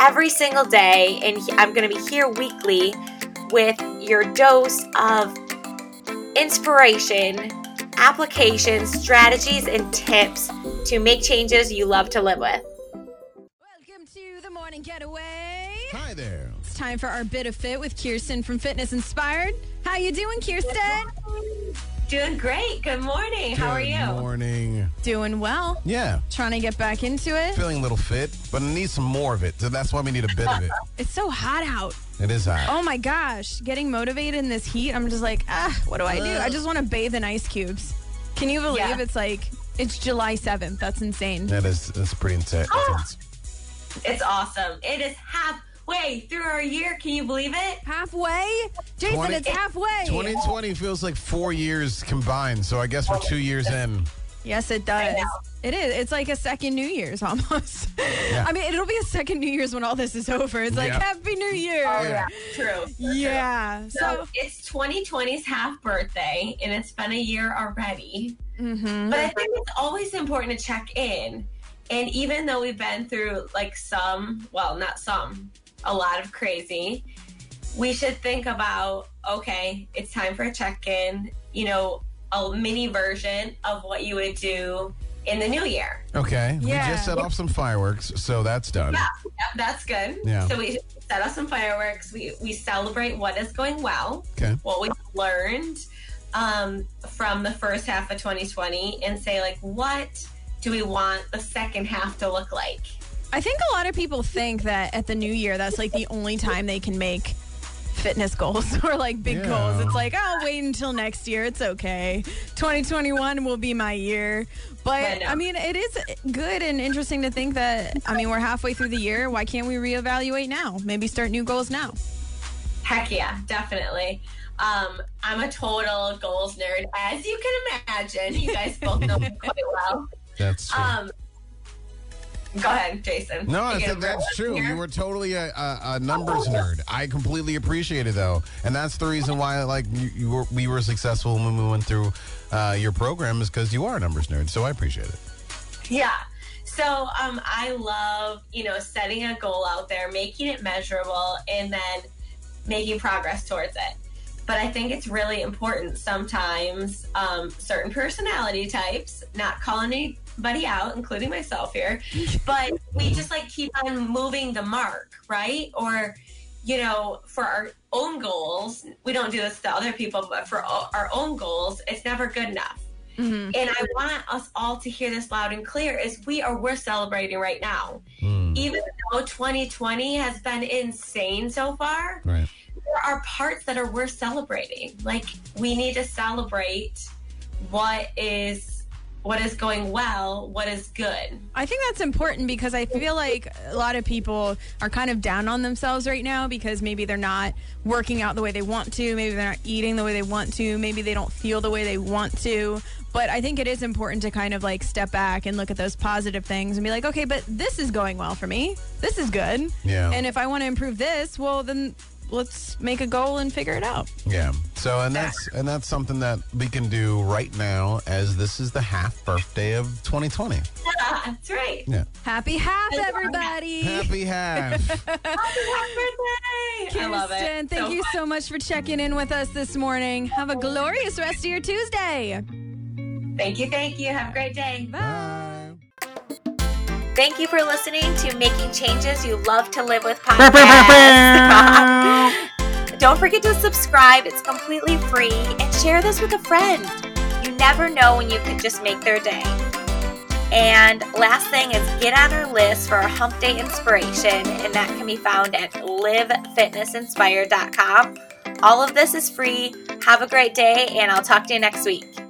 every single day. And I'm going to be here weekly with your dose of inspiration, applications, strategies, and tips to make changes you love to live with. Welcome to the morning getaway. Hi there. It's time for our bit of fit with Kirsten from Fitness Inspired. How you doing, Kirsten? Doing great. Good morning. How are you? Good you? Morning. Doing well. Yeah, Trying to get back into it. feeling a little fit, but I need some more of it. So that's why we need a bit of it. It's so hot out. It is hot. Oh my gosh, getting motivated in this heat. I'm just like, ah, what do I do? I just want to bathe in ice cubes. Can you believe Yeah. it's like it's July 7th? That's insane. That is that's pretty intense. It's awesome. It is halfway through our year. Can you believe it? Halfway? Jason, Twenty- it's halfway. 2020 feels like four years combined. So I guess we're two years in. Yes, it does. know. It is. It's like a second New Year's almost. I mean, it'll be a second New Year's when all this is over. It's like Yeah. Happy New Year. yeah. True. Yeah. So So, it's 2020's half birthday, and it's been a year already. mhm. But I think it's always important to check in. And even though we've been through like some, well, not some, a lot of crazy, we should think about okay, it's time for a check in, you know, a mini version of what you would do in the new year. Okay. Yeah. We just set off some fireworks, so that's done. Yeah, Yep, that's good. Yeah. So we set off some fireworks. We we celebrate what is going well, Okay. what we learned um, from the first half of 2020, and say like, what do we want the second half to look like? I think a lot of people think that at the New Year, that's like the only time they can make fitness goals or like big Yeah. goals. It's like, I'll wait until next year. It's okay. 2021 will be my year. But know. I mean, it is good and interesting to think that, I mean, we're halfway through the year. Why can't we reevaluate now? Maybe start new goals now. Heck yeah, definitely. Um, I'm a total goals nerd, as you can imagine. You guys both know me quite well. That's true. Um, go ahead, Jason. no, I think that's true. here? You were totally a, a, a numbers nerd. I completely appreciate it though, and that's the reason why like you, you were, we were successful when we went through uh, your program is because you are a numbers nerd. So I appreciate it. Yeah. So um, I love, you know, setting a goal out there, making it measurable, and then making progress towards it. But I think it's really important sometimes um, certain personality types, not calling anybody out, including myself here, but we just like keep on moving the mark, right? Or, you know, for our own goals, we don't do this to other people, but for our own goals, it's never good enough. Mhm. And I want us all to hear this loud and clear is we are we're celebrating right now. Mm, Even though 2020 has been insane so far, right. there are parts that are worth celebrating. Like we need to celebrate what is what is going well, what is good. I think that's important because I feel like a lot of people are kind of down on themselves right now because maybe they're not working out the way they want to, maybe they're not eating the way they want to, maybe they don't feel the way they want to. But I think it is important to kind of like step back and look at those positive things and be like, okay, but this is going well for me. This is good. Yeah. And if I want to improve this, well, then let's make a goal and figure it out. Yeah. So and that's and that's something that we can do right now as this is the half birthday of 2020. That's right. Yeah. Happy half, everybody. Happy half. Happy half birthday! I love it. Thank So you so much for checking in with us this morning. Have a glorious rest of your Tuesday. Thank you, thank you. Have a great day. Bye. Thank you for listening to Making Changes You Love to Live with podcast. Don't forget to subscribe, it's completely free, and share this with a friend. You never know when you could just make their day. And last thing is get on our list for our hump day inspiration, and that can be found at livefitnessinspired.com. All of this is free. Have a great day, and I'll talk to you next week.